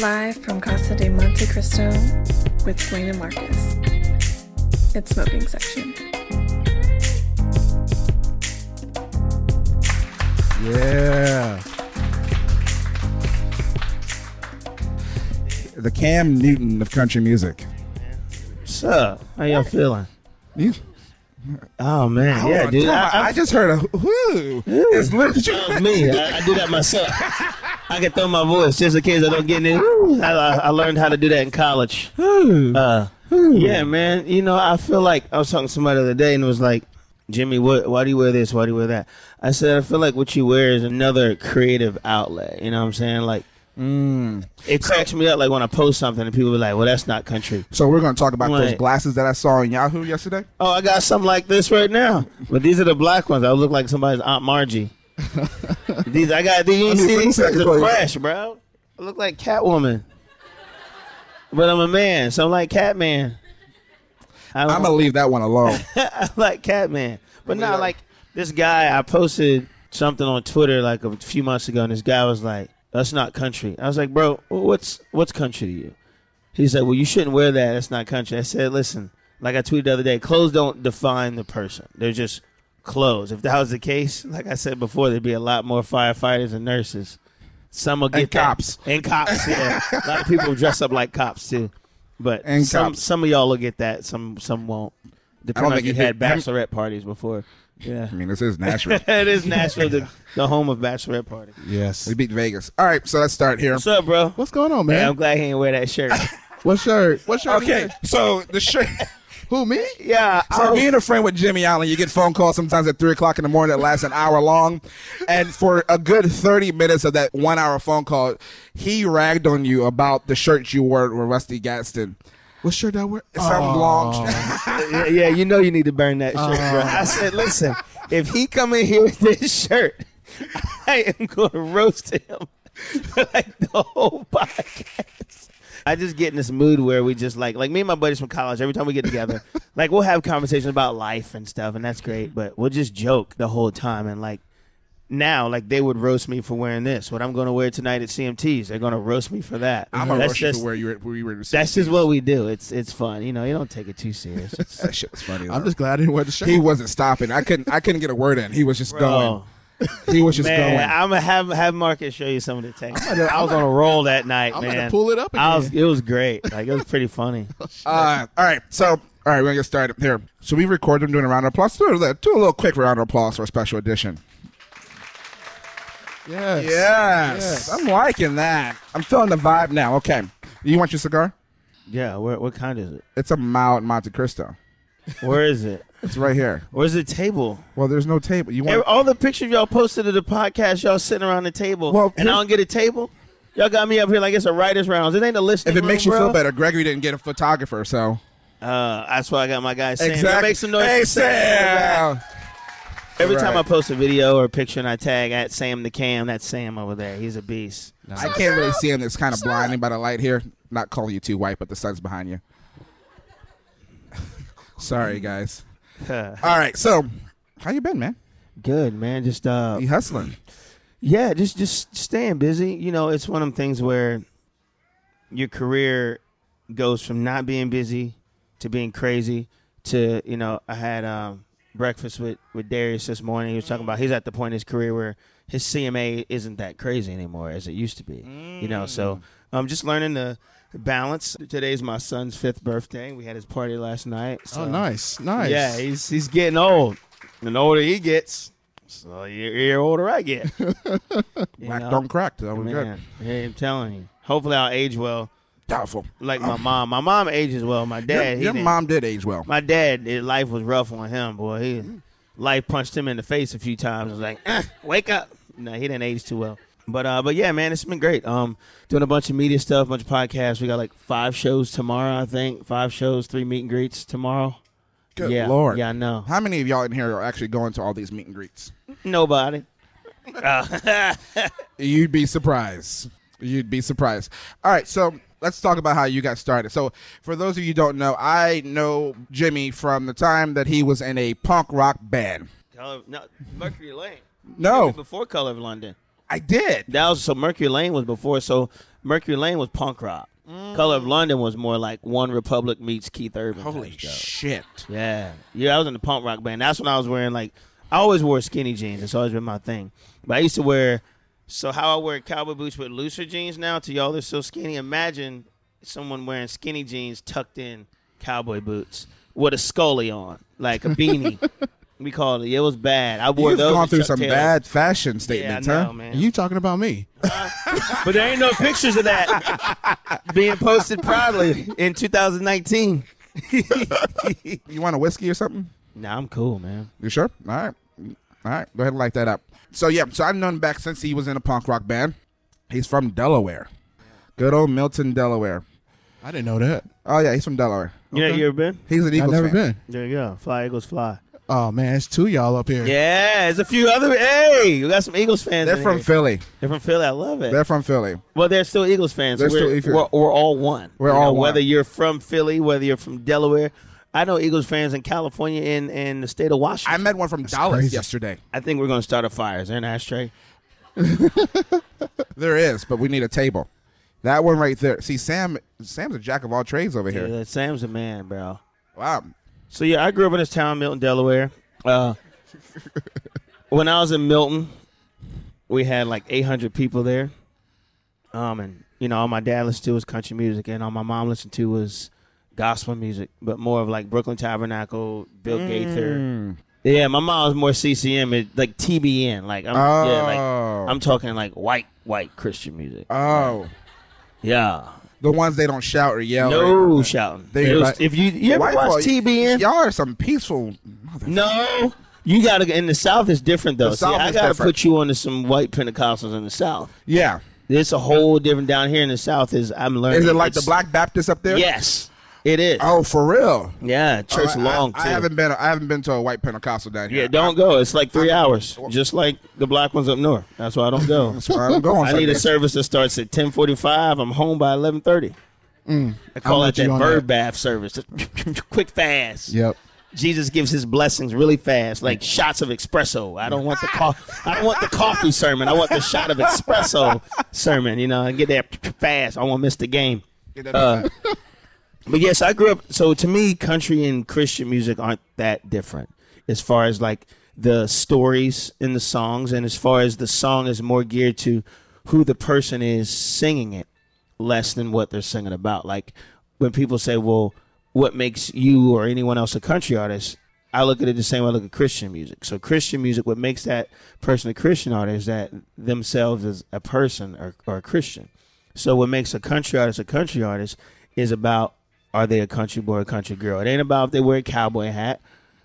Live from Casa de Monte Cristo with Swain and Marcus. It's smoking section. Yeah. The Cam Newton of country music. What's up? How y'all feeling? You, Oh man, Hold yeah, on, dude. Tom, I, I, I, just heard a whoo. It's lit- that was me. I, I do that myself. I can throw my voice just in case I don't get in it. I, I, learned how to do that in college. Uh, yeah, man. You know, I feel like I was talking to somebody the other day and it was like, Jimmie, what, why do you wear this? Why do you wear that? I said, I feel like what you wear is another creative outlet. You know what I'm saying? Like, Mm. it cracks me up like when I post something and people be like, well, that's not country. So we're going to talk about those glasses that I saw on Yahoo yesterday. Oh, I got something like this right now. But these are the black ones. I look like somebody's Aunt Margie. These I got these. You see these see if I things are fresh, bro. I look like Catwoman. But I'm a man, so I'm like Catman. I'm going to leave that one alone. I like Catman. But now, like this guy, I posted something on Twitter like a few months ago, and this guy was like, "That's not country." I was like, "Bro, what's what's country to you?" He said, "Well, you shouldn't wear that. That's not country." I said, "Listen, like I tweeted the other day, clothes don't define the person. They're just clothes. If that was the case, like I said before, there'd be a lot more firefighters and nurses. Some will get And that. cops. and cops. Yeah, a lot of people dress up like cops too." But And some cops. some of y'all will get that. Some some won't. Depending on if think you it- had I haven't- bachelorette parties before. Yeah. I mean, this is Nashville. it is Nashville, the, the home of bachelorette parties. Yes. we beat Vegas. All right, so let's start here. What's up, bro? What's going on, Man, man? I'm glad he didn't wear that shirt. what shirt? What shirt? Okay, so the shirt. Who me? yeah, I So was- being a friend with Jimmie Allen, you get phone calls sometimes at three o'clock in the morning that last an hour long, and for a good thirty minutes of that one-hour phone call, he ragged on you about the shirt you wore with Rusty Gaston. What shirt I wear? Some Oh. long. yeah, yeah, you know you need to burn that shirt, bro. Oh. I said, listen, if he come in here with this shirt, I am going to roast him like the whole podcast. I just get in this mood where we just like, like me and my buddies from college. Every time we get together, like we'll have conversations about life and stuff, and that's great. But we'll just joke the whole time, and like now, like they would roast me for wearing this. What I'm going to wear tonight at CMTs, they're going to roast me for that. I'm gonna That's rush you just- for where you were. Where you were That's just what we do. It's it's fun, you know. You don't take it too serious. It's- that shit was funny. I'm just glad I didn't wear the shirt. he wasn't stopping. I couldn't. I couldn't get a word in. He was just Bro. going. He was just Man, going. I'm gonna have have Marcus show you some of the text. I was on a roll that night, I'm man. gonna pull it up I was, it was great. Like it was pretty funny. Uh, all right, so all right, we're gonna get started here. So we recorded them doing a round of applause. Do a, little- do a little quick round of applause for a special edition. Yes. Yes, I'm liking that. I'm feeling the vibe now. Okay, you want your cigar? Yeah, where, what kind is it? It's a mild Monte Cristo. Where is it? It's right here. Where's the table? Well, there's no table. You Hey, want? all the pictures y'all posted of the podcast, y'all sitting around the table, Well, and I don't get a table. Y'all got me up here like it's a writers' rounds. It ain't a list. If it makes you feel better, Gregory didn't get a photographer, so uh, that's why I got my guy Sam. exactly. Make some noise. Hey, for Sam. Every time Right. I post a video or a picture and I tag at Sam the Cam, that's Sam over there. He's a beast. I can't really see him. It's kind of blinding by the light here. Not calling you too white, but the sun's behind you. Sorry, guys. All right, so how you been, man? Good man, just uh, You hustling? yeah, just just staying busy. You know, it's one of them things where your career goes from not being busy to being crazy to you know. I had um, breakfast with with Darius this morning. He was talking about he's at the point in his career where his CMA isn't that crazy anymore as it used to be. You know, so I'm just learning the balance. Today's my son's fifth birthday. We had his party last night. So. Oh, nice, nice. Yeah, he's he's getting old. And the older he gets, so year older I get. You Black know? don't crack. That was good. Man, hey, I'm telling you. Hopefully I'll age well Doubtful. like my mom. My mom ages well. My dad, he your mom did age well. my dad, life was rough on him, boy. He life punched him in the face a few times. I was like, "Eh, wake up. No, he didn't age too well. But uh, but yeah, man, it's been great. Um, doing a bunch of media stuff, a bunch of podcasts. We got like five shows tomorrow, I think. Five shows, three meet and greets tomorrow. Good yeah, lord. Yeah, I know. How many of y'all in here are actually going to all these meet and greets? Nobody. Uh, You'd be surprised. You'd be surprised. All right, so let's talk about how you got started. So, for those of you who don't know, I know Jimmie from the time that he was in a punk rock band. Color, no, Mercury Lane. No, Before Color of London. I did. That was so Mercury Lane was before. So Mercury Lane was punk rock. Mm. Color of London was more like One Republic meets Keith Urban. Holy shit. Yeah, yeah. I was in the punk rock band. That's when I was wearing like I always wore skinny jeans. It's always been my thing. But I used to wear. So how I wear cowboy boots with looser jeans now to y'all they're so skinny. Imagine someone wearing skinny jeans tucked in cowboy boots with a scully on, like a beanie. we called it. It was bad. I wore You've those. gone through some Taylor. bad fashion Yeah, I statements, know, huh? man. You talking about me? But there ain't no pictures of that being posted proudly in 2019. You want a whiskey or something? Nah, I'm cool, man. You sure? All right. All right. Go ahead and light that up. So, yeah, so I've known him back since he was in a punk rock band. He's from Delaware. Good old Milton, Delaware. I didn't know that. Oh, yeah, he's from Delaware. You know, you ever been? He's an Eagles I've never fan. been. There you go. Fly Eagles fly. Oh man, it's two y'all up here. Yeah, there's a few other. Hey, we got some Eagles fans. They're in from here. Philly. They're from Philly. I love it. They're from Philly. well, they're still Eagles fans. They're we're, still We're, we're all one. We're You all know, one. Whether you're from Philly, whether you're from Delaware, I know Eagles fans in California and and the state of Washington. I met one from Dallas crazy. yesterday. I think we're gonna start a fire. Is there an ashtray? There is, but we need a table. That one right there. See, Sam. Sam's a jack of all trades over here. Yeah, Sam's a man, bro. Wow. So yeah, I grew up in this town, Milton, Delaware. Uh, when I was in Milton, we had like 800 people there. Um, and you know, all my dad listened to was country music, and all my mom listened to was gospel music, but more of like Brooklyn Tabernacle, Bill Gaither. Yeah, my mom was more CCM, it, like TBN, like I'm, yeah, like Oh. I'm talking like white white Christian music. Oh. Yeah, The ones they don't shout or yell. no shouting. They- was- like- if you you ever watch TBN, Y'all are some peaceful. No, you got to. In the South, is different though. See, I is got to different. put you onto some white Pentecostals in the South. Yeah. It's a whole different down here in the South. Is I'm learning. Is it like the Black Baptist up there? Yes, it is. Oh, for real? yeah, church Oh, I- long I, too. I haven't been. I haven't been to a white Pentecostal down here. yeah, don't go. It's like 3 hours, just like the black ones up north. That's why I don't go. That's where I'm going. I need a service that starts at 10:45. I'm home by 11:30. I I'll call it that bird that. bath service. Quick, fast. Yep. Jesus gives his blessings really fast, like shots of espresso. I don't want the co- I don't want the coffee sermon. I want the shot of espresso sermon. You know, and get that fast. I won't miss the game. Uh, but yes, I grew up. So to me, country and Christian music aren't that different as far as like the stories in the songs, and as far as the song is more geared to who the person is singing it, less than what they're singing about. Like when people say, "Well, what makes you or anyone else a country artist?" I look at it the same way I look at Christian music. So Christian music, what makes that person a Christian artist is that themselves as a person or, or a Christian. So what makes a country artist a country artist is about are they a country boy or country girl? It ain't about if they wear a cowboy hat.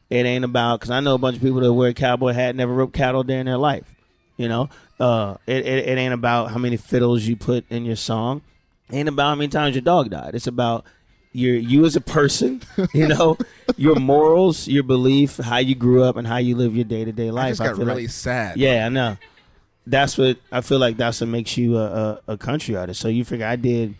It ain't about because I know a bunch of people that wear a cowboy hat never roped cattle day in their life. You know, uh, it, it it ain't about how many fiddles you put in your song. It ain't about how many times your dog died. It's about your you as a person. You know, your morals, your belief, how you grew up, and how you live your day to day I life. just got feel really like- sad. yeah, I know. That's what I feel like. That's what makes you a, a, a country artist. So you figure I did.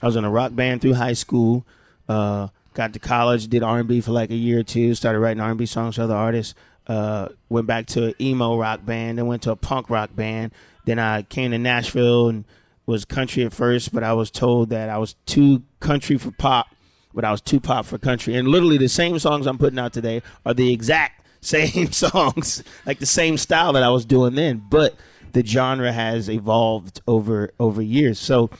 I was in a rock band through high school. Uh, got to college, did R and B for like a year or two. Started writing R and B songs for other artists. Uh, went back to an emo rock band. Then went to a punk rock band. Then I came to Nashville and was country at first, but I was told that I was too country for pop, but I was too pop for country. And literally the same songs I'm putting out today are the exact same songs, like the same style that I was doing then, but the genre has evolved over over years. So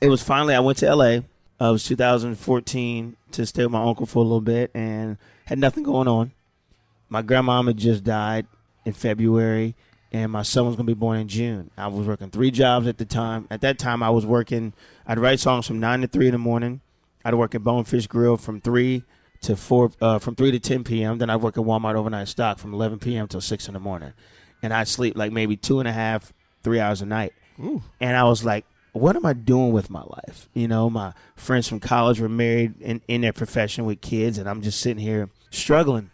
it was finally I went to LA. Uh, it was 2014 to stay with my uncle for a little bit and had nothing going on. My grandmom had just died in February, and my son was going to be born in June. I was working three jobs at the time. At that time, I was working. I'd write songs from nine to three in the morning. I'd work at Bonefish Grill from three to four, uh, from three to ten p.m. Then I'd work at Walmart overnight stock from eleven p.m. till six in the morning, and I'd sleep like maybe two and a half, three hours a night. And I was like, what am I doing with my life? You know, my friends from college were married in, in their profession with kids, and I'm just sitting here struggling.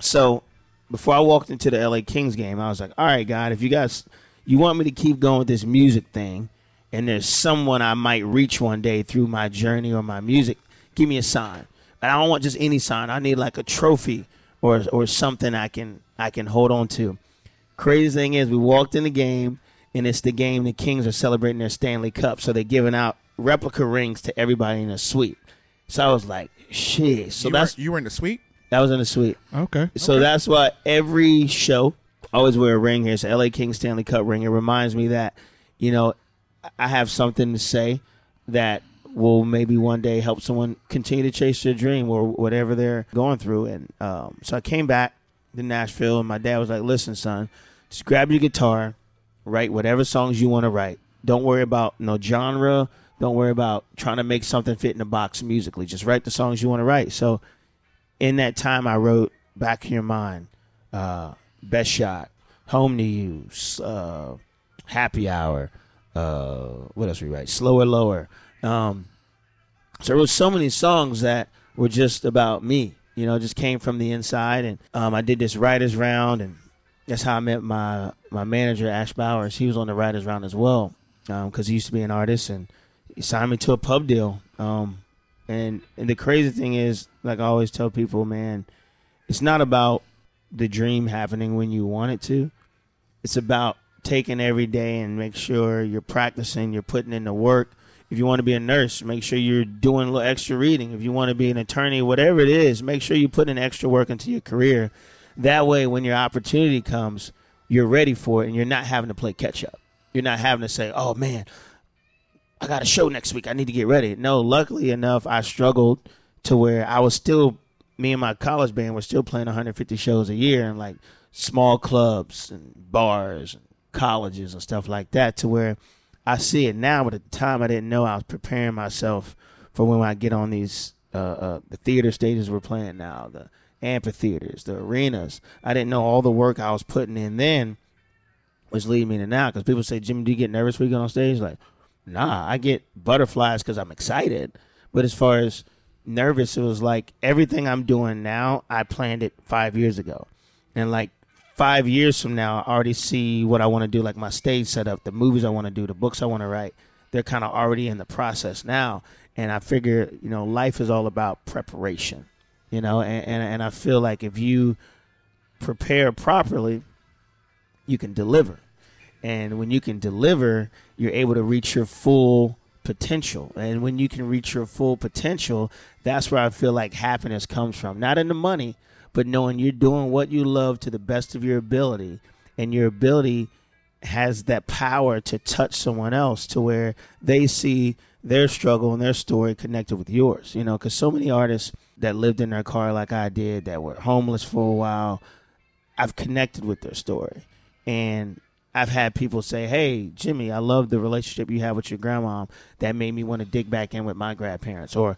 So before I walked into the LA Kings game, I was like, all right, God, if you guys you want me to keep going with this music thing, and there's someone I might reach one day through my journey or my music, give me a sign. And I don't want just any sign. I need like a trophy or or something I can I can hold on to. Crazy thing is, we walked in the game, and it's the game the Kings are celebrating their Stanley Cup, so they're giving out replica rings to everybody in the suite. So I was like, shit. So you that's were, you were in the suite. that was in the suite. Okay. So that's why every show I always wear a ring here. It's a LA King Stanley Cup ring. It reminds me that, you know, I have something to say that will maybe one day help someone continue to chase their dream or whatever they're going through. And um, so I came back to Nashville, and my dad was like, "Listen, son, just grab your guitar, write whatever songs you want to write. Don't worry about no genre. Don't worry about trying to make something fit in a box musically. Just write the songs you want to write." So in that time, I wrote "Back in Your Mind," uh, "Best Shot," "Home to You," uh, "Happy Hour." Uh, what else we write? "Slower, Lower." Um, so there was so many songs that were just about me. You know, just came from the inside, and um, I did this writers round, and that's how I met my my manager Ash Bowers. He was on the writers round as well, because he used to be an artist, and he signed me to a pub deal. Um, and and the crazy thing is, like I always tell people, man, it's not about the dream happening when you want it to. It's about taking every day and make sure you're practicing, you're putting in the work. If you want to be a nurse, make sure you're doing a little extra reading. If you want to be an attorney, whatever it is, make sure you put in extra work into your career. That way, when your opportunity comes, you're ready for it and you're not having to play catch up. You're not having to say, oh man, I got a show next week. I need to get ready. No, luckily enough, I struggled to where I was still, me and my college band were still playing 150 shows a year and like small clubs and bars and colleges and stuff like that to where I see it now, but at the time I didn't know I was preparing myself for when I get on these uh, uh, the theater stages we're playing now, the amphitheaters, the arenas. I didn't know all the work I was putting in then was leading me to now. Because people say, Jimmie, do you get nervous when you get on stage? Like, nah, I get butterflies because I'm excited. But as far as nervous, it was like everything I'm doing now, I planned it five years ago. And like five years from now, I already see what I want to do, like my stage setup, the movies I want to do, the books I want to write. They're kind of already in the process now. And I figure, you know, life is all about preparation, you know, and, and, and I feel like if you prepare properly, you can deliver. And when you can deliver, you're able to reach your full potential. And when you can reach your full potential, that's where I feel like happiness comes from. Not in the money, but knowing you're doing what you love to the best of your ability. And your ability has that power to touch someone else to where they see their struggle and their story connected with yours. You know, because so many artists that lived in their car like I did, that were homeless for a while, I've connected with their story. And I've had people say, "Hey, Jimmie, I love the relationship you have with your grandma. That made me want to dig back in with my grandparents." Or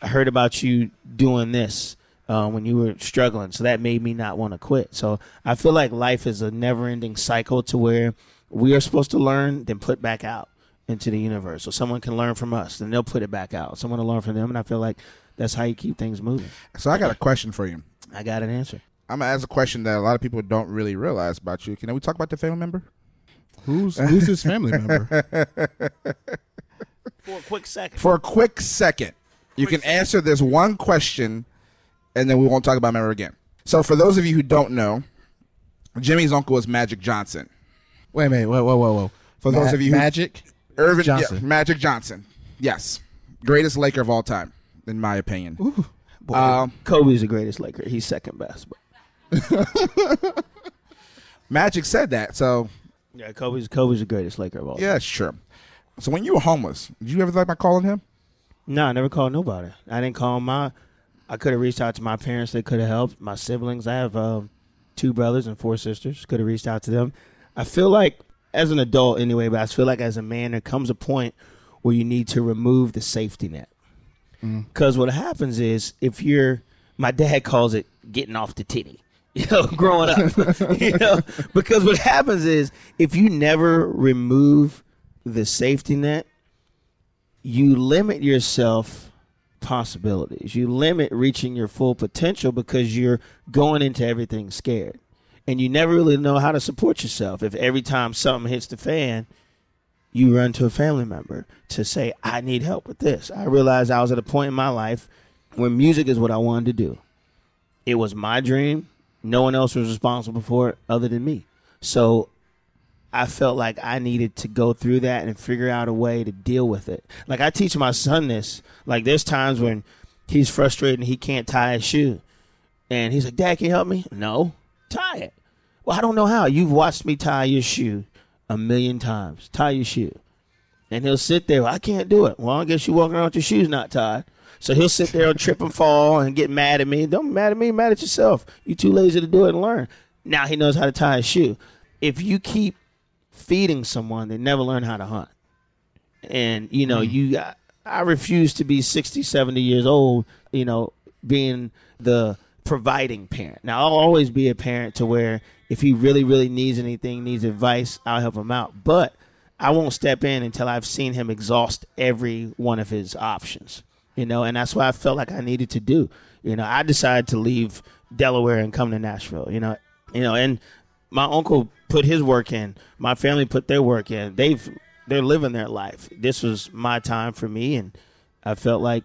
I heard about you doing this uh, when you were struggling, so that made me not want to quit. So I feel like life is a never-ending cycle to where we are supposed to learn, then put back out into the universe. So someone can learn from us, then they'll put it back out. Someone will learn from them, and I feel like that's how you keep things moving. So I got a question for you. I got an answer. I'm gonna ask a question that a lot of people don't really realize about you. Can we talk about the family member? Who's who's his family member? For a quick second. For a quick second, you can answer this one question, and then we won't talk about member again. So, for those of you who don't know, Jimmie's uncle is Magic Johnson. Wait a minute. Whoa, whoa, whoa, whoa. For those of you who- Magic. Irvin yeah, Johnson. Magic Johnson. Yes, greatest Laker of all time, in my opinion. Boy, Um, Kobe's the greatest Laker. He's second best. But Magic said that, so yeah, Kobe's Kobe's the greatest Laker of all. time. yeah, sure. So when you were homeless, did you ever think about calling him? No, I never called nobody. I didn't call my. I could have reached out to my parents. They could have helped. My siblings. I have um, two brothers and four sisters. Could have reached out to them. I feel like as an adult anyway, but I feel like as a man, there comes a point where you need to remove the safety net. Mm-hmm. Because what happens is if you're, my dad calls it getting off the titty. You know, growing up, you know, because what happens is if you never remove the safety net, you limit yourself possibilities. You limit reaching your full potential because you're going into everything scared. And you never really know how to support yourself. If every time something hits the fan, you run to a family member to say, I need help with this. I realized I was at a point in my life where music is what I wanted to do. It was my dream. No one else was responsible for it other than me. So I felt like I needed to go through that and figure out a way to deal with it. Like I teach my son this. Like there's times when he's frustrated and he can't tie his shoe. And he's like, Dad, can you help me? No. Tie it. Well, I don't know how. You've watched me tie your shoe a million times. Tie your shoe. And he'll sit there. I can't do it. Well, I guess you're walking around with your shoes not tied. So he'll sit there and trip and fall and get mad at me. Don't be mad at me, mad at yourself. You too lazy to do it and learn. Now he knows how to tie a shoe. If you keep feeding someone, they never learn how to hunt. And you know, mm. you I, I refuse to be 60, 70 years old, you know, being the providing parent. Now I'll always be a parent to where if he really, really needs anything, needs advice, I'll help him out. But I won't step in until I've seen him exhaust every one of his options. You know, and that's what I felt like I needed to do. You know, I decided to leave Delaware and come to Nashville. You know, you know, and my uncle put his work in. My family put their work in. They've they're living their life. This was my time for me, and I felt like,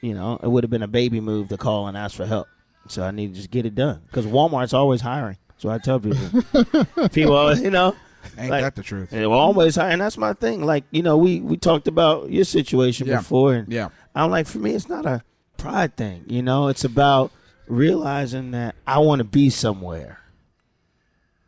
you know, it would have been a baby move to call and ask for help. So I need to just get it done because Walmart's always hiring. So I tell people, people, always, you know, Ain't Like- that the truth? they're always hiring. That's my thing. Like you know, we we talked about your situation Yeah. before, and Yeah. I'm like, for me, it's not a pride thing. You know, it's about realizing that I want to be somewhere.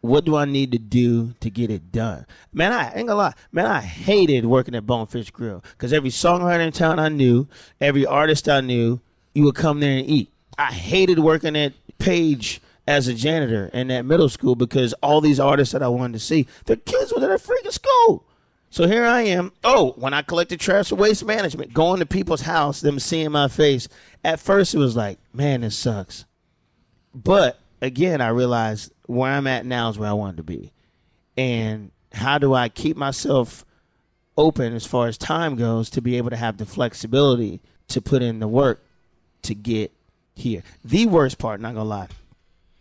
What do I need to do to get it done? Man, I ain't gonna lie. Man, I hated working at Bonefish Grill because every songwriter in town I knew, every artist I knew, you would come there and eat. I hated working at Page as a janitor in that middle school because all these artists that I wanted to see, their kids were at a freaking school. So here I am. Oh, when I collected trash for waste management, going to people's house, them seeing my face. At first, it was like, man, this sucks. But again, I realized where I'm at now is where I wanted to be. And how do I keep myself open as far as time goes to be able to have the flexibility to put in the work to get here? The worst part, not gonna lie,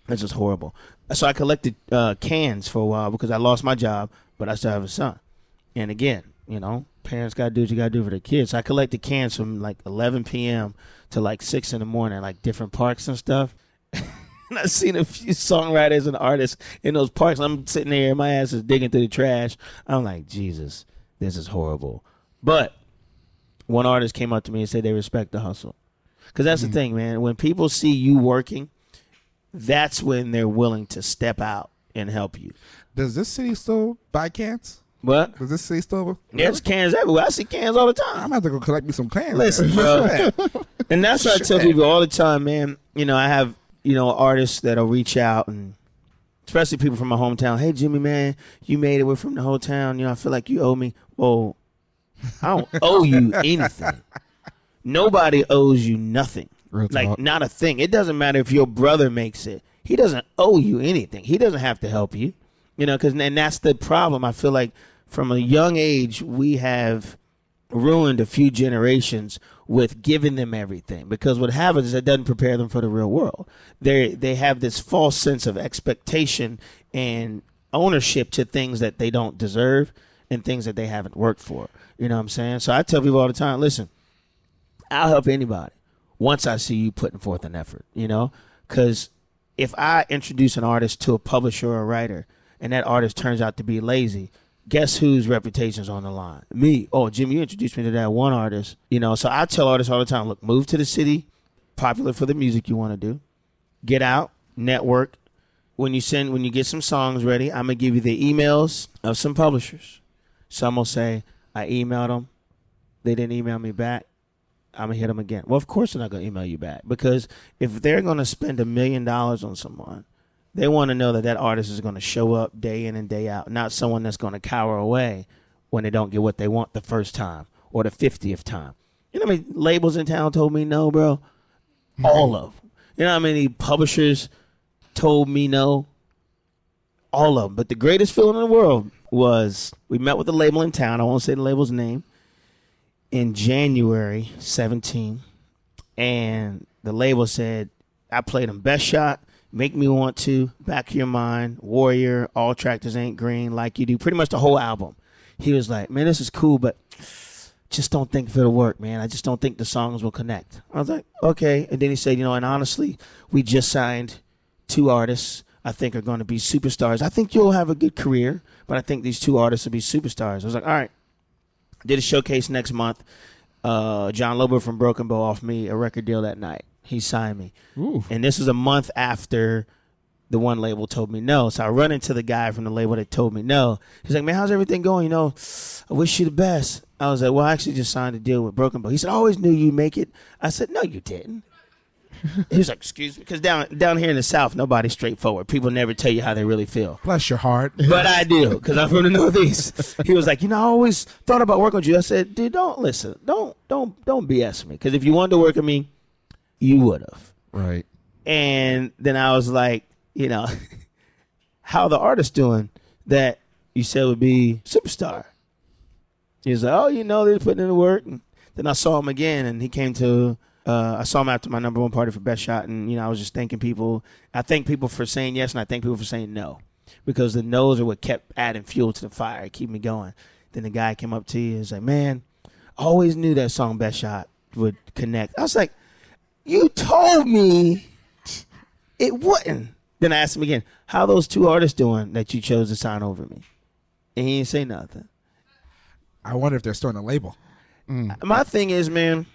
this is horrible. So I collected uh, cans for a while because I lost my job, but I still have a son. And again, you know, parents got to do what you got to do for their kids. So I collected cans from like 11 p.m. to like 6 in the morning, like different parks and stuff. and I've seen a few songwriters and artists in those parks. I'm sitting there, my ass is digging through the trash. I'm like, Jesus, this is horrible. But one artist came up to me and said they respect the hustle. Because that's the mm-hmm. thing, man. When people see you working, that's when they're willing to step out and help you. Does this city still buy cans? What? Does this city still? there's cans everywhere. I see cans all the time. I'm have to go collect me some cans. Listen, bro. And that's what I tell people all the time, man. You know, I have, you know, artists that'll reach out and especially people from my hometown. Hey, Jimmie, man, you made it. We're from the whole town. You know, I feel like you owe me. Well, I don't owe you anything. Nobody owes you nothing. Real like talk. not a thing. It doesn't matter if your brother makes it. He doesn't owe you anything. He doesn't have to help you. You know, because and that's the problem. I feel like from a young age we have ruined a few generations with giving them everything because what happens is it doesn't prepare them for the real world. They they have this false sense of expectation and ownership to things that they don't deserve and things that they haven't worked for. You know what I'm saying? So I tell people all the time, listen, I'll help anybody once I see you putting forth an effort, you know? Because if I introduce an artist to a publisher or a writer and that artist turns out to be lazy, guess whose reputation's on the line? Me. Oh, Jimmie, you introduced me to that one artist, you know? So I tell artists all the time look, move to the city, popular for the music you want to do, get out, network. When you send, when you get some songs ready, I'm gonna give you the emails of some publishers. Some will say, I emailed them, they didn't email me back. I'm gonna hit them again. Well, of course they're not gonna email you back because if they're gonna spend a million dollars on someone, they want to know that that artist is gonna show up day in and day out, not someone that's gonna cower away when they don't get what they want the first time or the fiftieth time. You know how many labels in town told me no, bro? All of them. You know how many publishers told me no? All of them. But the greatest feeling in the world was we met with the label in town. I won't say the label's name in January 17, and the label said, I played them best shot, make me want to, back of your mind, warrior, all tractors ain't green, like you do, pretty much the whole album. He was like, Man, this is cool, but just don't think it'll work, man. I just don't think the songs will connect. I was like, okay. And then he said, you know, and honestly, we just signed two artists, I think are going to be superstars. I think you'll have a good career, but I think these two artists will be superstars. I was like, all right. Did a showcase next month. Uh, Jon Loba from Broken Bow offered me a record deal that night. He signed me. Ooh. And this was a month after the one label told me no. So I run into the guy from the label that told me no. He's like, man, how's everything going? You know, I wish you the best. I was like, well, I actually just signed a deal with Broken Bow. He said, I always knew you'd make it. I said, no, you didn't. He was like, excuse me. Because down, down here in the South, nobody's straightforward. People never tell you how they really feel. Bless your heart. But I do, because I'm from the Northeast. He was like, you know, I always thought about working with you. I said, dude, don't listen. Don't, don't, don't BS me. Because if you wanted to work with me, you would have. Right. And then I was like, you know, how the artist doing that you said would be superstar? He was like, oh, you know, they're putting in the work. And then I saw him again, and he came to. Uh, I saw him after my number one party for best shot, and you know, I was just thanking people. I thank people for saying yes, and I thank people for saying no, because the no's are what kept adding fuel to the fire, keep me going. Then the guy came up to you and was like, "Man, I always knew that song Best Shot would connect." I was like, "You told me it wouldn't." Then I asked him again, "How those two artists doing that you chose to sign over me?" And he didn't say nothing. I wonder if they're starting a label. My thing is, man,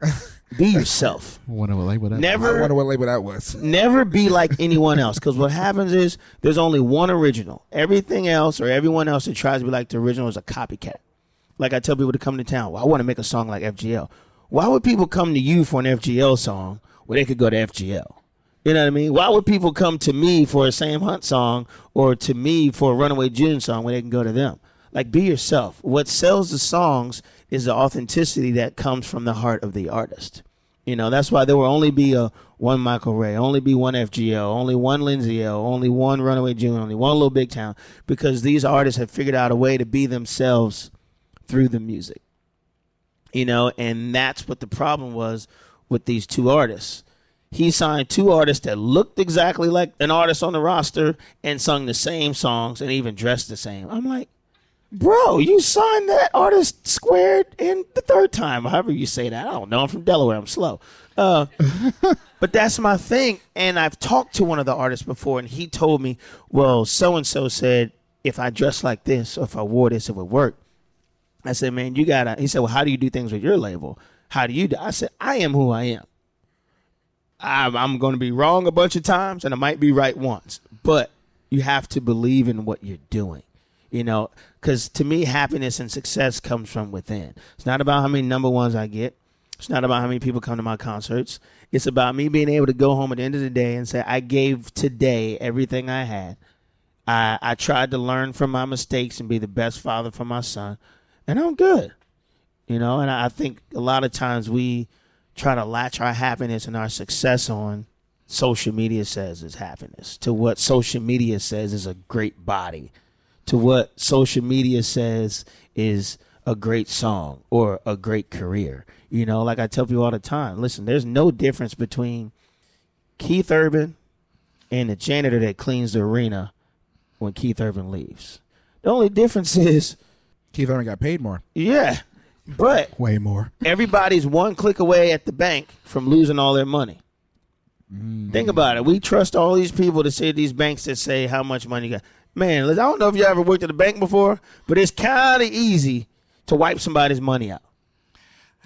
be yourself. Wonder what label that. I Never wonder what label that was. never be like anyone else because what happens is there's only one original everything else or everyone else that tries to be like the original is a copycat like i tell people to come to town well i want to make a song like fgl why would people come to you for an fgl song where they could go to fgl you know what i mean why would people come to me for a sam hunt song or to me for a runaway june song when they can go to them like be yourself what sells the songs is the authenticity that comes from the heart of the artist you know, that's why there will only be a one Michael Ray, only be one FGL, only one Lindsay Ell, only one Runaway June, only one Little Big Town, because these artists have figured out a way to be themselves through the music. You know, and that's what the problem was with these two artists. He signed two artists that looked exactly like an artist on the roster and sung the same songs and even dressed the same. I'm like, Bro, you signed that artist squared in the third time, however you say that. I don't know. I'm from Delaware. I'm slow. Uh, but that's my thing. And I've talked to one of the artists before, and he told me, well, so and so said, if I dress like this or if I wore this, it would work. I said, man, you got to. He said, well, how do you do things with your label? How do you do? I said, I am who I am. I'm, I'm going to be wrong a bunch of times, and I might be right once. But you have to believe in what you're doing you know because to me happiness and success comes from within. It's not about how many number ones i get. It's not about how many people come to my concerts. It's about me being able to go home at the end of the day and say i gave today everything i had. I i tried to learn from my mistakes and be the best father for my son and i'm good. You know and i I think a lot of times we try to latch our happiness and our success on social media says is happiness to what social media says is a great body to what social media says is a great song or a great career. You know, like I tell people all the time, listen, there's no difference between Keith Urban and the janitor that cleans the arena when Keith Urban leaves. The only difference is, Keith Urban got paid more. yeah, but Way more. everybody's one click away at the bank from losing all their money. Mm. Think about it. We trust all these people to say these banks that say how much money you got. Man, I don't know if you ever worked at a bank before, but it's kind of easy to wipe somebody's money out.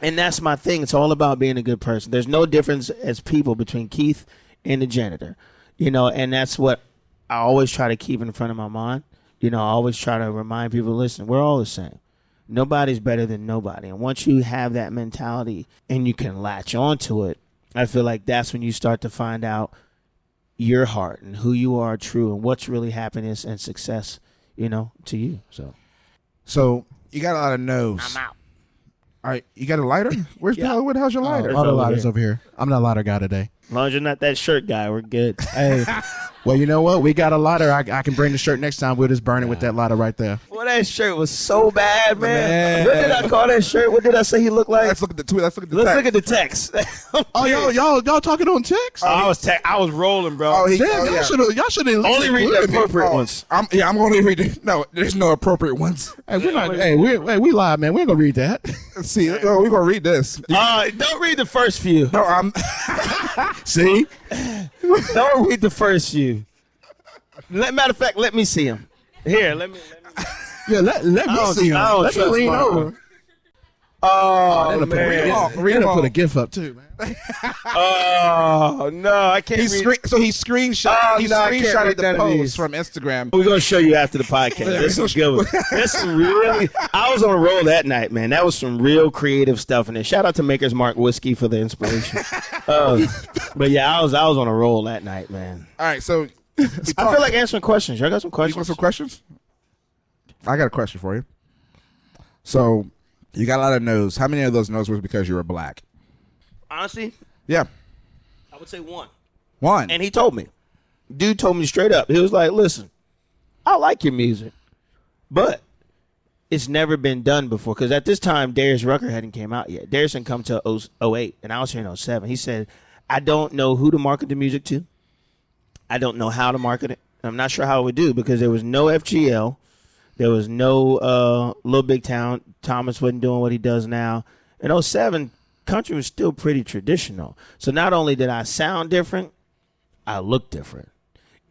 And that's my thing. It's all about being a good person. There's no difference as people between Keith and the janitor. You know, and that's what I always try to keep in front of my mind. You know, I always try to remind people, listen, we're all the same. Nobody's better than nobody. And once you have that mentality and you can latch onto it, I feel like that's when you start to find out your heart and who you are true and what's really happiness and success, you know, to you. So So you got a lot of no's. I'm out. All right, you got a lighter? Where's Yeah. the, where the hell's your A lighter? lot of over lighters here. over here. I'm not a lighter guy today. As long as you're not that shirt guy, we're good. Hey, well, you know what? We got a lighter. I, I can bring the shirt next time. We'll just burn it with that lighter right there. Well, that shirt was so bad, man. Man. What did I call that shirt? What did I say he looked like? Let's look at the tweet. Let's look at the Let's text. look at the text. Oh, y'all, y'all, y'all talking on text? I was te- I was rolling, bro. Oh, he, Damn, oh, y'all yeah. should have. Y'all should have Only read the appropriate Oh, ones. I'm, yeah, I'm going to read. No, there's no appropriate ones. Hey, we're not. Hey, we hey, we live, man. We ain't gonna read that. See. Oh, we're going to read this. Uh, don't read the first few. No, I'm. See, Don't read the first few. Let, matter of fact, let me see him. Here, let me. Let me. Yeah, let, let me see him. Let me lean over. Oh, put, man. Oh, that'll read 'em put a gif up too, man. Oh no, I can't. He screen, so he screenshot. Oh, he no, screenshotted the post from Instagram. We're gonna show you after the podcast. There's some good. There's really. I was on a roll that night, man. That was some real creative stuff in there. Shout out to Maker's Mark Whiskey for the inspiration. Um, but yeah, I was I was on a roll that night, man. All right, so I feel like answering questions. Y'all got some You questions? want some questions? I got a question for you. So, you got a lot of no's. How many of those no's was because you were black? Honestly, Yeah, I would say one. one. And he told me. Dude told me straight up. He was like, listen, I like your music, but it's never been done before. Because at this time, Darius Rucker hadn't came out yet. Darius didn't come to 08, and I was here in 07. He said, I don't know who to market the music to. I don't know how to market it. I'm not sure how it would do because there was no FGL. There was no uh, Little Big Town. Thomas wasn't doing what he does now. In 07, country was still pretty traditional. So not only did I sound different, I looked different.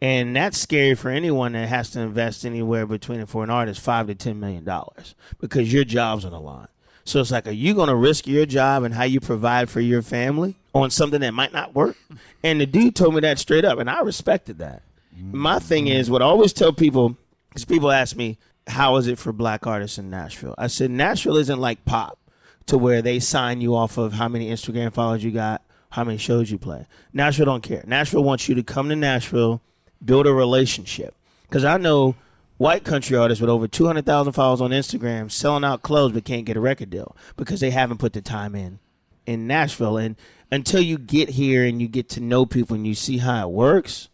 And that's scary for anyone that has to invest anywhere between for an artist five to ten million dollars because your job's on the line. So it's like, are you going to risk your job and how you provide for your family on something that might not work? And the dude told me that straight up, and I respected that. My thing is, what I always tell people, because people ask me, how is it for black artists in Nashville? I said, Nashville isn't like pop to where they sign you off of how many Instagram followers you got, how many shows you play. Nashville don't care. Nashville wants you to come to Nashville, build a relationship. Because I know white country artists with over 200,000 followers on Instagram selling out clubs but can't get a record deal because they haven't put the time in in Nashville. And until you get here and you get to know people and you see how it works,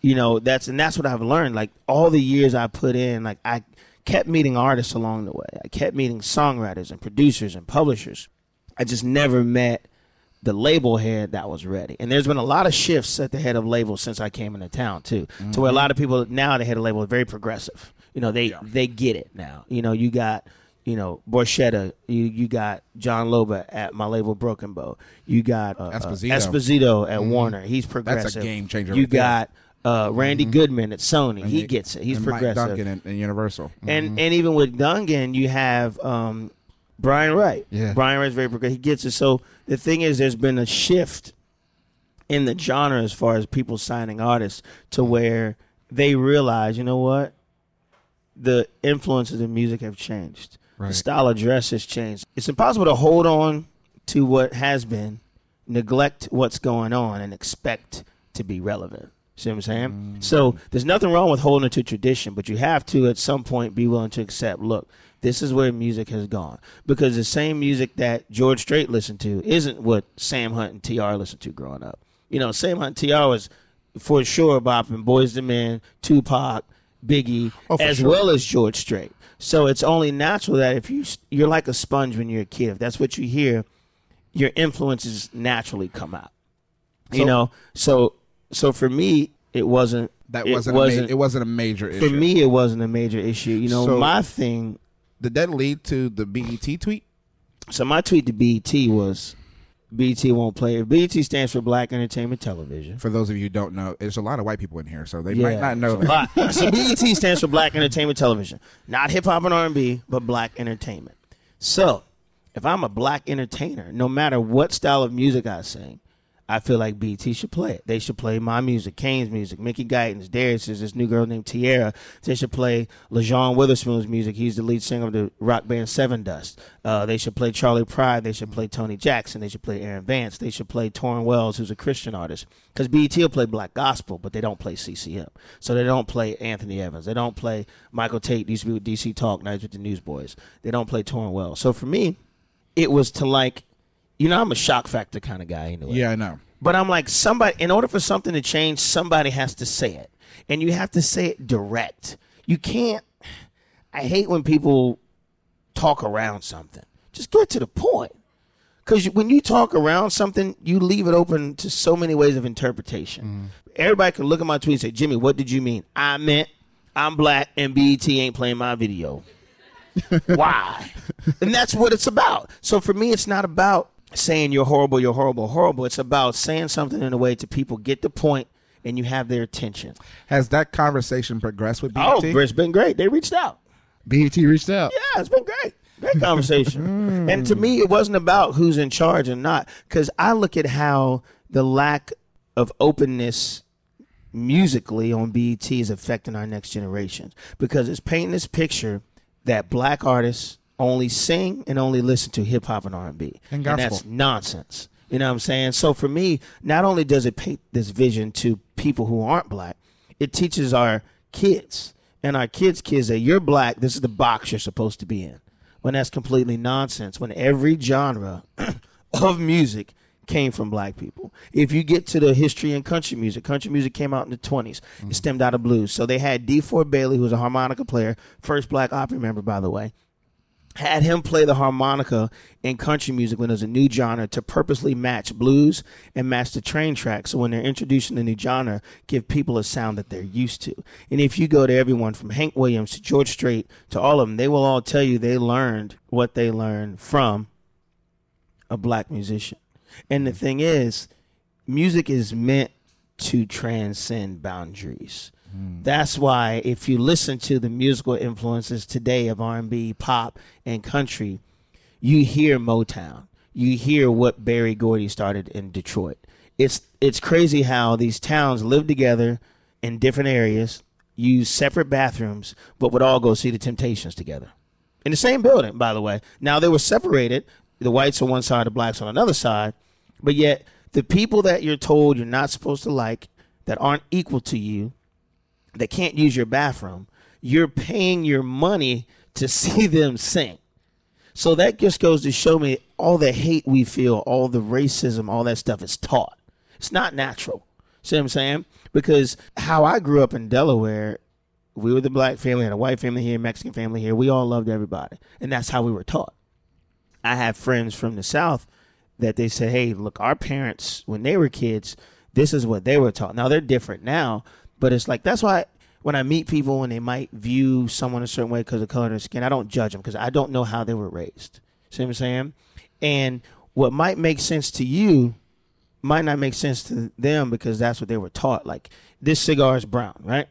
you know that's and that's what I've learned. Like all the years I put in, like I kept meeting artists along the way. I kept meeting songwriters and producers and publishers. I just never met the label head that was ready. And there's been a lot of shifts at the head of labels since I came into town too. To where a lot of people now the head of label are very progressive. You know, they they get it now. You know, you got you know, Borchetta, you you got Jon Loba at my label Broken Bow. You got uh, uh, Esposito. Esposito at Warner. He's progressive. That's a game changer You right got uh, Randy Goodman at Sony. he you- gets it. He's and Mike progressive. Dungan and, and Universal. And and even with Dungan, you have um, Brian Wright. Yeah. Brian Wright's very progressive. He gets it. So the thing is, there's been a shift in the genre as far as people signing artists to where they realize, you know what, the influences of music have changed. The style of dress has changed. It's impossible to hold on to what has been, neglect what's going on, and expect to be relevant. See what I'm saying? Mm. So there's nothing wrong with holding to tradition, but you have to at some point be willing to accept. Look, this is where music has gone because the same music that George Strait listened to isn't what Sam Hunt and Tr listened to growing up. You know, Sam Hunt and Tr was for sure bopping Boyz II Men, Tupac, Biggie, Oh, as sure. well as George Strait. So it's only natural that if you you're like a sponge when you're a kid, if that's what you hear, your influences naturally come out. you know, so so for me, it wasn't that it wasn't, a ma- it wasn't a major issue. for me. It wasn't a major issue. You know, So- my thing. Did that lead to the BET tweet? So my tweet to BET was, BET won't play. BET stands for Black Entertainment Television. For those of you who don't know, there's a lot of white people in here, so they might not know that. So BET stands for Black Entertainment Television, not hip hop and R and B, but Black Entertainment. So, if I'm a black entertainer, no matter what style of music I sing, I feel like BET should play it. They should play my music, Kane's music, Mickey Guyton's, Darius's, this new girl named Tierra. They should play Lajon Witherspoon's music. He's the lead singer of the rock band Sevendust. Uh, they should play Charley Pride. They should play Tony Jackson. They should play Aaron Vance. They should play Tauren Wells, who's a Christian artist. Because BET will play black gospel, but they don't play CCM. So they don't play Anthony Evans. They don't play Michael Tait. Used to be with DC Talk Nights with the Newsboys. They don't play Tauren Wells. So for me, it was to like, you know, I'm a shock factor kind of guy anyway. Yeah, I know. But I'm like, somebody, in order for something to change, somebody has to say it. And you have to say it direct. You can't, I hate when people talk around something. Just get to the point. Because when you talk around something, you leave it open to so many ways of interpretation. Mm-hmm. Everybody can look at my tweet and say, Jimmie, what did you mean? I meant I'm black and BET ain't playing my video. Why? and that's what it's about. So for me, it's not about saying you're horrible, you're horrible, horrible. It's about saying something in a way to people get the point and you have their attention. Has that conversation progressed with BET? Oh, it's been great. They reached out. BET reached out. Yeah, it's been great. Great conversation. Hmm. and to me, it wasn't about who's in charge and not, because I look at how the lack of openness musically on BET is affecting our next generations, because it's painting this picture that black artists only sing and only listen to hip hop and R and B, And that's nonsense. You know what I'm saying? So for me, not only does it paint this vision to people who aren't black, it teaches our kids and our kids' kids that you're black. This is the box you're supposed to be in. When that's completely nonsense. When every genre of music came from black people. If you get to the history in country music, country music came out in the 20s. It mm. stemmed out of blues. So they had DeFord Bailey, who was a harmonica player, first black Opry member, by the way had him play the harmonica in country music when it was a new genre to purposely match blues and match the train tracks. So when they're introducing a new genre, give people a sound that they're used to. And if you go to everyone from Hank Williams to George Strait to all of them, they will all tell you they learned what they learned from a black musician. And the thing is, music is meant to transcend boundaries. That's why if you listen to the musical influences today of R&B, pop, and country, you hear Motown. You hear what Berry Gordy started in Detroit. It's it's crazy how these towns live together in different areas, use separate bathrooms, but would all go see the Temptations together in the same building, by the way. Now they were separated, the whites on one side, the blacks on another side, but yet the people that you're told you're not supposed to like, that aren't equal to you, that can't use your bathroom, you're paying your money to see them sing. So that just goes to show me all the hate we feel, all the racism, all that stuff is taught. It's not natural. See what I'm saying? Because how I grew up in Delaware, we were the black family, had a white family here, Mexican family here. We all loved everybody. And that's how we were taught. I have friends from the South that they say, hey, look, our parents, when they were kids, this is what they were taught. Now they're different now, but it's like, that's why when I meet people and they might view someone a certain way because of color of their skin, I don't judge them because I don't know how they were raised. See what I'm saying? And what might make sense to you might not make sense to them because that's what they were taught. Like, this cigar is brown, right?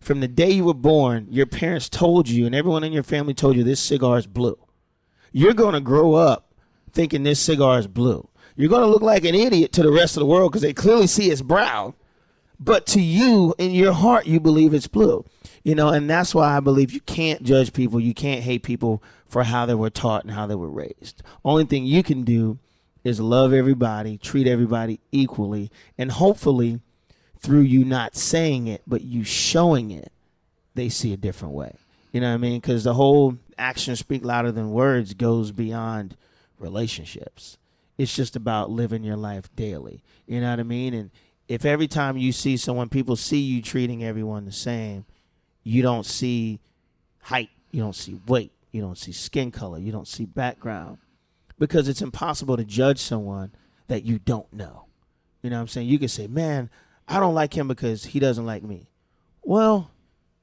From the day you were born, your parents told you, and everyone in your family told you this cigar is blue. You're going to grow up thinking this cigar is blue. You're going to look like an idiot to the rest of the world because they clearly see it's brown. But to you, in your heart, you believe it's blue. You know, and that's why I believe you can't judge people. You can't hate people for how they were taught and how they were raised. Only thing you can do is love everybody, treat everybody equally, and hopefully through you not saying it, but you showing it, they see a different way. You know what I mean? Because the whole actions speak louder than words goes beyond relationships. It's just about living your life daily. You know what I mean? And if every time you see someone, people see you treating everyone the same, you don't see height, you don't see weight, you don't see skin color, you don't see background, because it's impossible to judge someone that you don't know. You know what I'm saying? You can say, man, I don't like him because he doesn't like me. Well,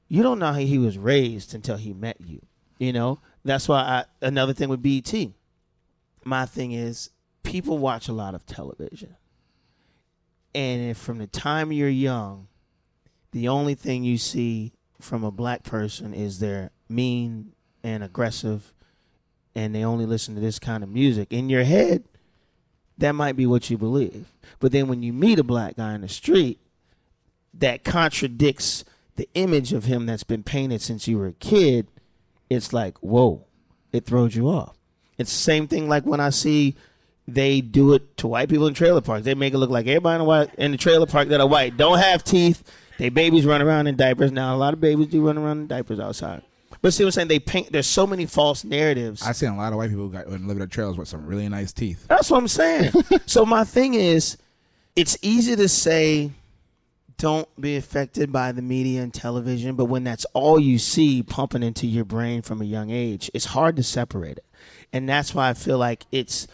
you don't know how he was raised until he met you. You know, that's why I, another thing with BET. My thing is, people watch a lot of television. And from the time you're young, the only thing you see from a black person is they're mean and aggressive and they only listen to this kind of music, in your head, that might be what you believe. But then when you meet a black guy in the street that contradicts the image of him that's been painted since you were a kid, it's like, whoa, it throws you off. It's the same thing like when I see they do it to white people in trailer parks. They make it look like everybody in the, white, in the trailer park that are white don't have teeth. They babies run around in diapers. Now, a lot of babies do run around in diapers outside. But see what I'm saying? They paint, there's so many false narratives. I seen a lot of white people who got, live in their trailers with some really nice teeth. That's what I'm saying. so my thing is, it's easy to say, don't be affected by the media and television, but when that's all you see pumping into your brain from a young age, it's hard to separate it. And that's why I feel like it's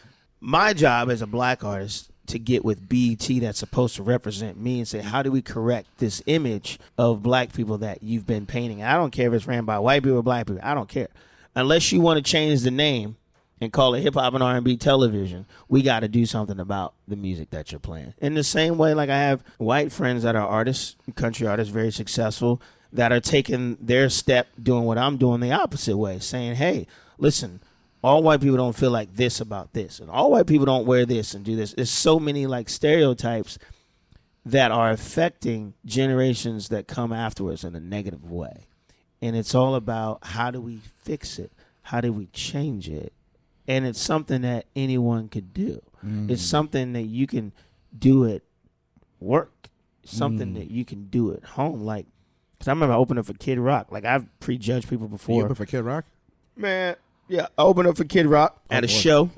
my job as a black artist to get with BET that's supposed to represent me and say, how do we correct this image of black people that you've been painting? I don't care if it's ran by white people or black people. I don't care. Unless you want to change the name and call it hip hop and R and B television, we got to do something about the music that you're playing. In the same way, like I have white friends that are artists, country artists, very successful, that are taking their step, doing what I'm doing the opposite way, saying, "Hey, listen." All white people don't feel like this about this, and all white people don't wear this and do this. There's so many like stereotypes that are affecting generations that come afterwards in a negative way. And it's all about how do we fix it? How do we change it? And it's something that anyone could do. Mm. It's something that you can do at work, something mm. that you can do at home. Like, because I remember opening for Kid Rock. Like, I've prejudged people You before. open for Kid Rock Man, yeah, I opened up for Kid Rock at a show.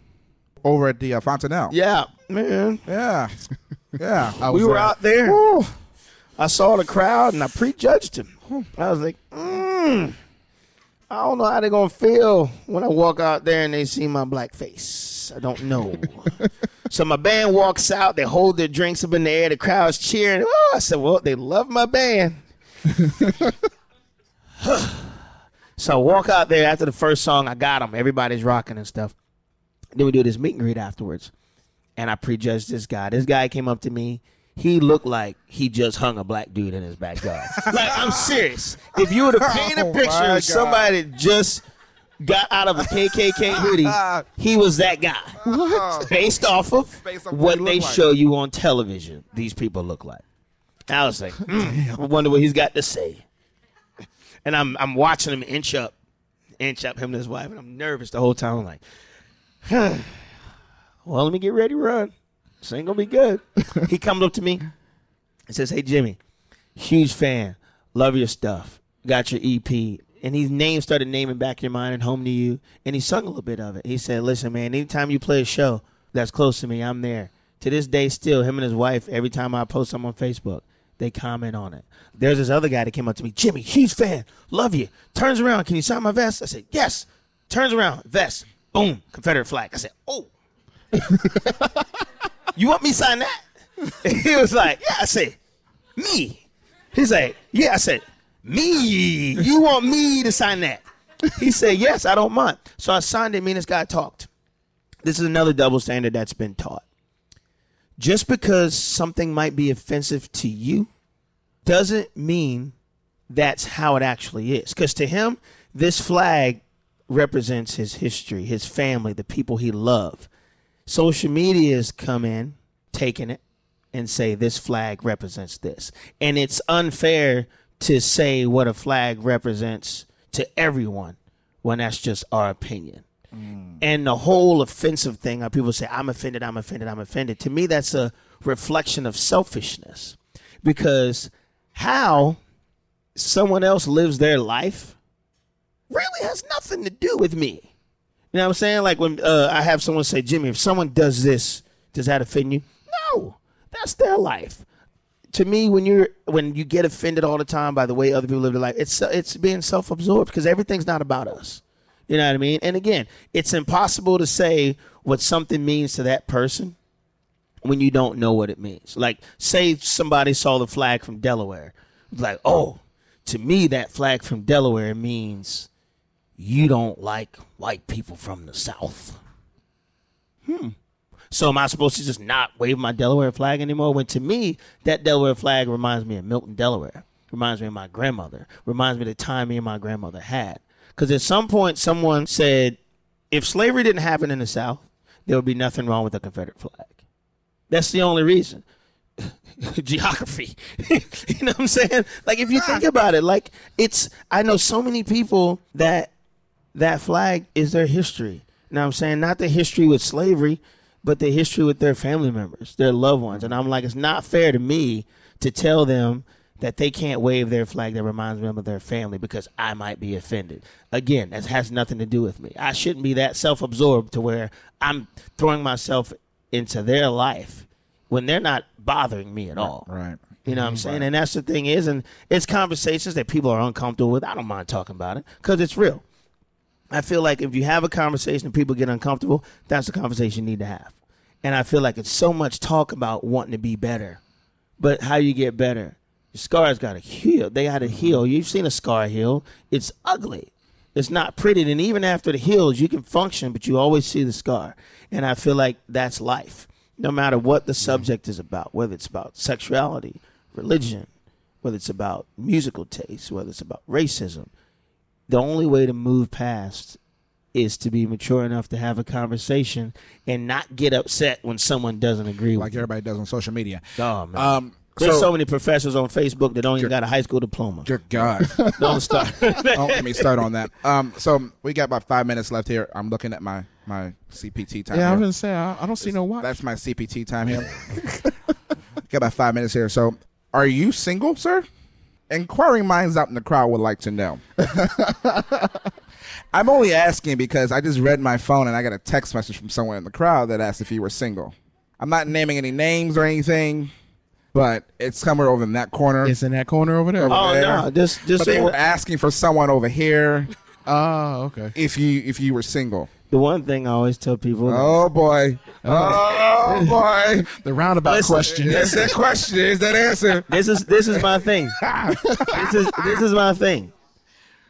over at the uh, Fontanel. Yeah, man. yeah, yeah. I we were there. out there. I saw the crowd and I prejudged him. I was like, mm, I don't know how they're gonna feel when I walk out there and they see my black face. I don't know. so my band walks out. They hold their drinks up in the air. The crowd's cheering. Oh, I said, well, they love my band. so I walk out there after the first song. I got them. Everybody's rocking and stuff. Then we do this meet and greet afterwards and I prejudged this guy. This guy came up to me. He looked like he just hung a black dude in his backyard. like I'm serious. If you were to paint a Oh, picture my of somebody that just got out of a KKK hoodie, he was that guy. Based off of Based off what what they like. show you on television, these people look like. I was like, hmm, I wonder what he's got to say. And I'm I'm watching him inch up, inch up him and his wife, and I'm nervous the whole time. I'm like, well, let me get ready to run. This ain't gonna be good. he comes up to me and says, Hey Jimmie, huge fan, love your stuff, got your EP. And his name started naming back your mind and home to you. And he sung a little bit of it. He said, Listen, man, anytime you play a show that's close to me, I'm there. To this day, still, him and his wife, every time I post something on Facebook, they comment on it. There's this other guy that came up to me, Jimmie, huge fan, love you. Turns around, can you sign my vest? I said, Yes. Turns around, vest, boom, Confederate flag. I said, Oh, you want me to sign that? he was like, yeah. I said, me. He's like, yeah. I said, me. You want me to sign that? He said, yes, I don't mind. So I signed it. Me and this guy talked. This is another double standard that's been taught. Just because something might be offensive to you doesn't mean that's how it actually is. Because to him, this flag represents his history, his family, the people he loved social media has come in, taken it, and say this flag represents this. And it's unfair to say what a flag represents to everyone when that's just our opinion. And the whole offensive thing, how people say, I'm offended, I'm offended, I'm offended. To me, that's a reflection of selfishness. Because how someone else lives their life really has nothing to do with me. You know what I'm saying? Like when uh, I have someone say, Jimmie, if someone does this, does that offend you? No, that's their life. To me, when you're when you get offended all the time by the way other people live their life, it's it's being self-absorbed because everything's not about us. You know what I mean? And again, it's impossible to say what something means to that person when you don't know what it means. Like, say somebody saw the flag from Delaware, like, oh, to me that flag from Delaware means you don't like white people from the South. Hmm. So am I supposed to just not wave my Delaware flag anymore? When to me, that Delaware flag reminds me of Milton, Delaware. Reminds me of my grandmother. Reminds me of the time me and my grandmother had. Because at some point, someone said, if slavery didn't happen in the South, there would be nothing wrong with the Confederate flag. That's the only reason. Geography. you know what I'm saying? Like, if you think about it, like, it's, I know so many people that that flag is their history. You know what I'm saying? Not the history with slavery, but the history with their family members, their loved ones. And I'm like, it's not fair to me to tell them that they can't wave their flag that reminds them of their family because I might be offended. Again, that has nothing to do with me. I shouldn't be that self absorbed to where I'm throwing myself into their life when they're not bothering me at all. Right. You know what I'm saying? And that's the thing is, and it's conversations that people are uncomfortable with. I don't mind talking about it because it's real. I feel like if you have a conversation and people get uncomfortable, that's the conversation you need to have. And I feel like it's so much talk about wanting to be better, but how you get better? Your scars got to heal. They got to heal. You've seen a scar heal. It's ugly. It's not pretty. And even after the heals, you can function, but you always see the scar. And I feel like that's life. No matter what the subject is about, whether it's about sexuality, religion, whether it's about musical taste, whether it's about racism, the only way to move past is to be mature enough to have a conversation and not get upset when someone doesn't agree like with you. everybody does on social media. Oh, man. Um, There's so, so many professors on Facebook that don't even got a high school diploma. good God. Don't start. Don't let me start on that. Um, so we got about five minutes left here. I'm looking at my my CPT time. Yeah, I was gonna say I, I don't see no watch. That's my CPT time here. got about five minutes here. So, are you single, sir? Inquiring minds out in the crowd would like to know. I'm only asking because I just read my phone and I got a text message from someone in the crowd that asked if you were single. I'm not naming any names or anything, but it's somewhere over in that corner. It's in that corner over there. oh there. no, this this but they were asking for someone over here Oh, okay. if you if you were single. the one thing I always tell people. Oh, oh boy. Oh boy. The roundabout Listen, question. That's that question. Is that answer? This is this is my thing. this is this is my thing.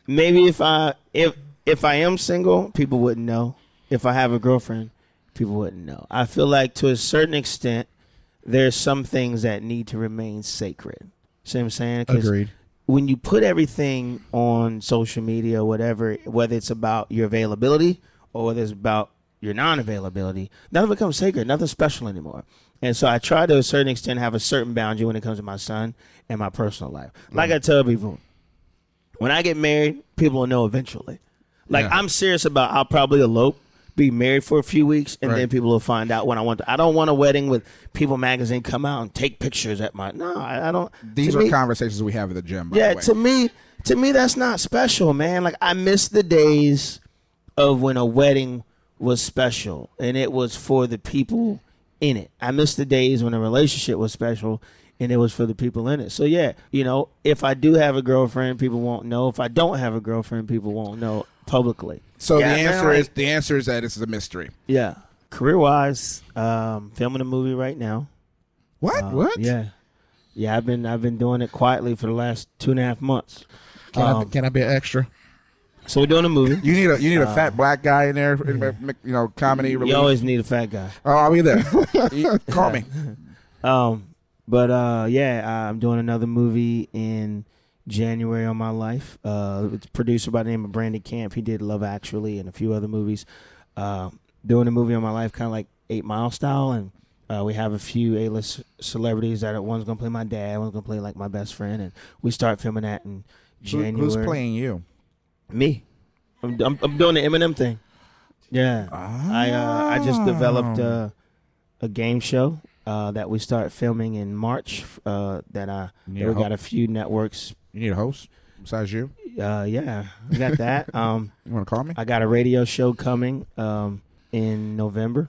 Maybe if I if if I am single, people wouldn't know. If I have a girlfriend, people wouldn't know. I feel like to a certain extent, there's some things that need to remain sacred. See what I'm saying? Agreed. when you put everything on social media, whatever, whether it's about your availability or whether it's about your non-availability, nothing becomes sacred, nothing special anymore. And so I try to a certain extent have a certain boundary when it comes to my son and my personal life. Like I tell people, when I get married, people will know eventually. Like Yeah. I'm serious about I'll probably elope, be married for a few weeks, and then people will find out when I want to. I don't want a wedding with People Magazine come out and take pictures at my. No, I, I don't. These to are me- conversations we have at the gym. Yeah, the to me, to me, that's not special, man. Like I miss the days of when a wedding was special and it was for the people in it. I miss the days when a relationship was special and it was for the people in it. So yeah, you know, if I do have a girlfriend, people won't know. If I don't have a girlfriend, people won't know publicly. So Yeah, the man, answer like- is the answer is that it's a mystery. Yeah. Career wise, um, filming a movie right now. What? Uh, What? Yeah. Yeah, I've been I've been doing it quietly for the last two and a half months. Can, I, Um, can I be an extra? So we're doing a movie. You need a you need a fat black guy in there, you know, comedy. relief. You always need a fat guy. oh, I'll be there. Call me. Um, but uh, yeah, I'm doing another movie in January on my life. Uh, it's a producer by the name of Brandon Camp. He did Love Actually and a few other movies. Uh, doing a movie on my life, kind of like Eight Mile style, and uh, we have a few A-list celebrities that are, one's gonna play my dad, one's gonna play like my best friend, and we start filming that in Who- January. who's playing you? Me. I'm, I'm, I'm doing the Eminem thing. Yeah. I uh, I just developed uh, a game show uh, that we start filming in March. Uh, that I Yeah, we ho- got a few networks. You need a host besides you. Uh, yeah, we got that. um, You want to call me? I got a radio show coming um, in November.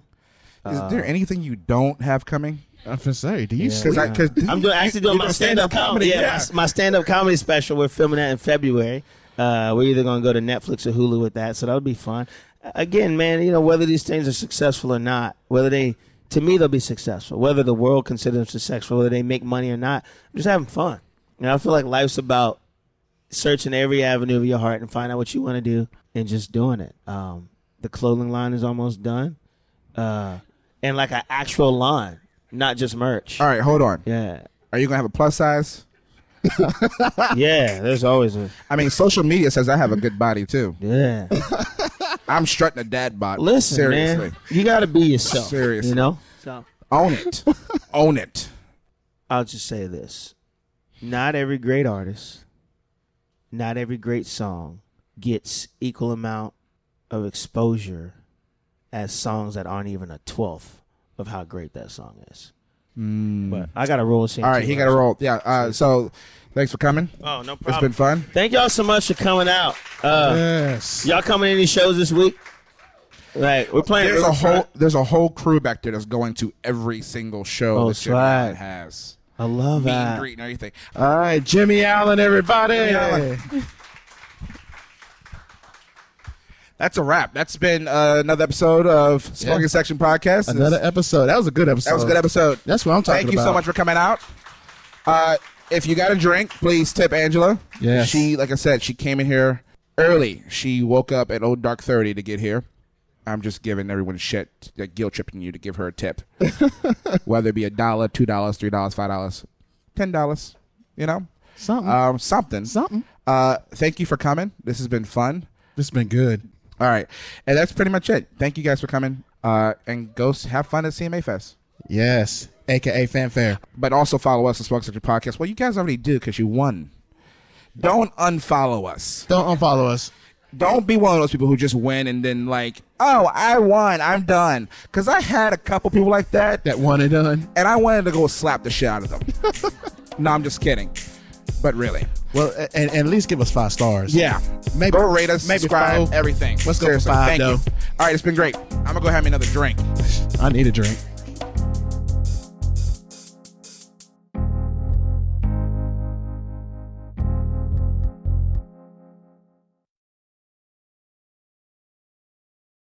Is Uh, there anything you don't have coming? I was gonna say, do you Yeah. sleep? I- 'cause I'm doing actually doing my do stand up comedy. comedy, Yeah, yeah. my, stand up comedy special. We're filming that in February. Uh, we're either gonna go to Netflix or Hulu with that, so that'll be fun. Again, man, you know whether these things are successful or not, whether they to me they'll be successful. Whether the world considers them successful, whether they make money or not, I'm just having fun. You know, I feel like life's about searching every avenue of your heart and find out what you want to do and just doing it. Um, the clothing line is almost done, uh, and like an actual line, not just merch. All right, hold on. Yeah. Are you gonna have a plus size? Yeah, there's always a I mean, social media says I have a good body too. yeah. I'm strutting a dad bod. Listen, seriously, man, you got to be yourself. Seriously. you know. So own it, own it. I'll just say this: not every great artist, not every great song gets equal amount of exposure as songs that aren't even a twelfth of how great that song is. Mm. But I got to roll. All right, he got to roll. Yeah. Uh, so, thanks for coming. Oh no problem. It's been fun. Thank y'all so much for coming out. Uh, Yes. Y'all coming to any shows this week? Right, we're playing. There's a whole there's a whole crew back there that's going to every single show Oh, that Jimmie swag. Allen has. I love Meet and that. greet and everything. All right, Jimmie Allen, everybody. Allen. That's a wrap. That's been uh, another episode of Smoking Yeah. Section Podcast. Another episode. That was a good episode. That was a good episode. That's what I'm talking about. Thank you so much for coming out. Uh, if you got a drink, please tip Angela. Yeah. She, like I said, she came in here early. She woke up at old dark thirty to get here. I'm just giving everyone shit, like guilt tripping you to give her a tip, whether it be a dollar, two dollars, three dollars, five dollars, ten dollars. You know, Something. um, something. Something. Uh, thank you for coming. This has been fun. This has been good. All right, and that's pretty much it. Thank you guys for coming. Uh, and go have fun at CMA Fest. Yes. AKA fanfare. But also follow us on Smoke Section Podcast. Well, you guys already do because you won. Don't unfollow us. Don't unfollow us. Don't be one of those people who just win and then like, oh, I won, I'm done. Because I had a couple people like that, That one and done. and I wanted to go slap the shit out of them. no, I'm just kidding. But really, Well, a- and, and at least give us five stars. yeah. Maybe- go rate us, maybe subscribe, five. everything. Let's go for Seriously, five, thank though. you. All right, it's been great. I'm gonna go have me another drink. I need a drink.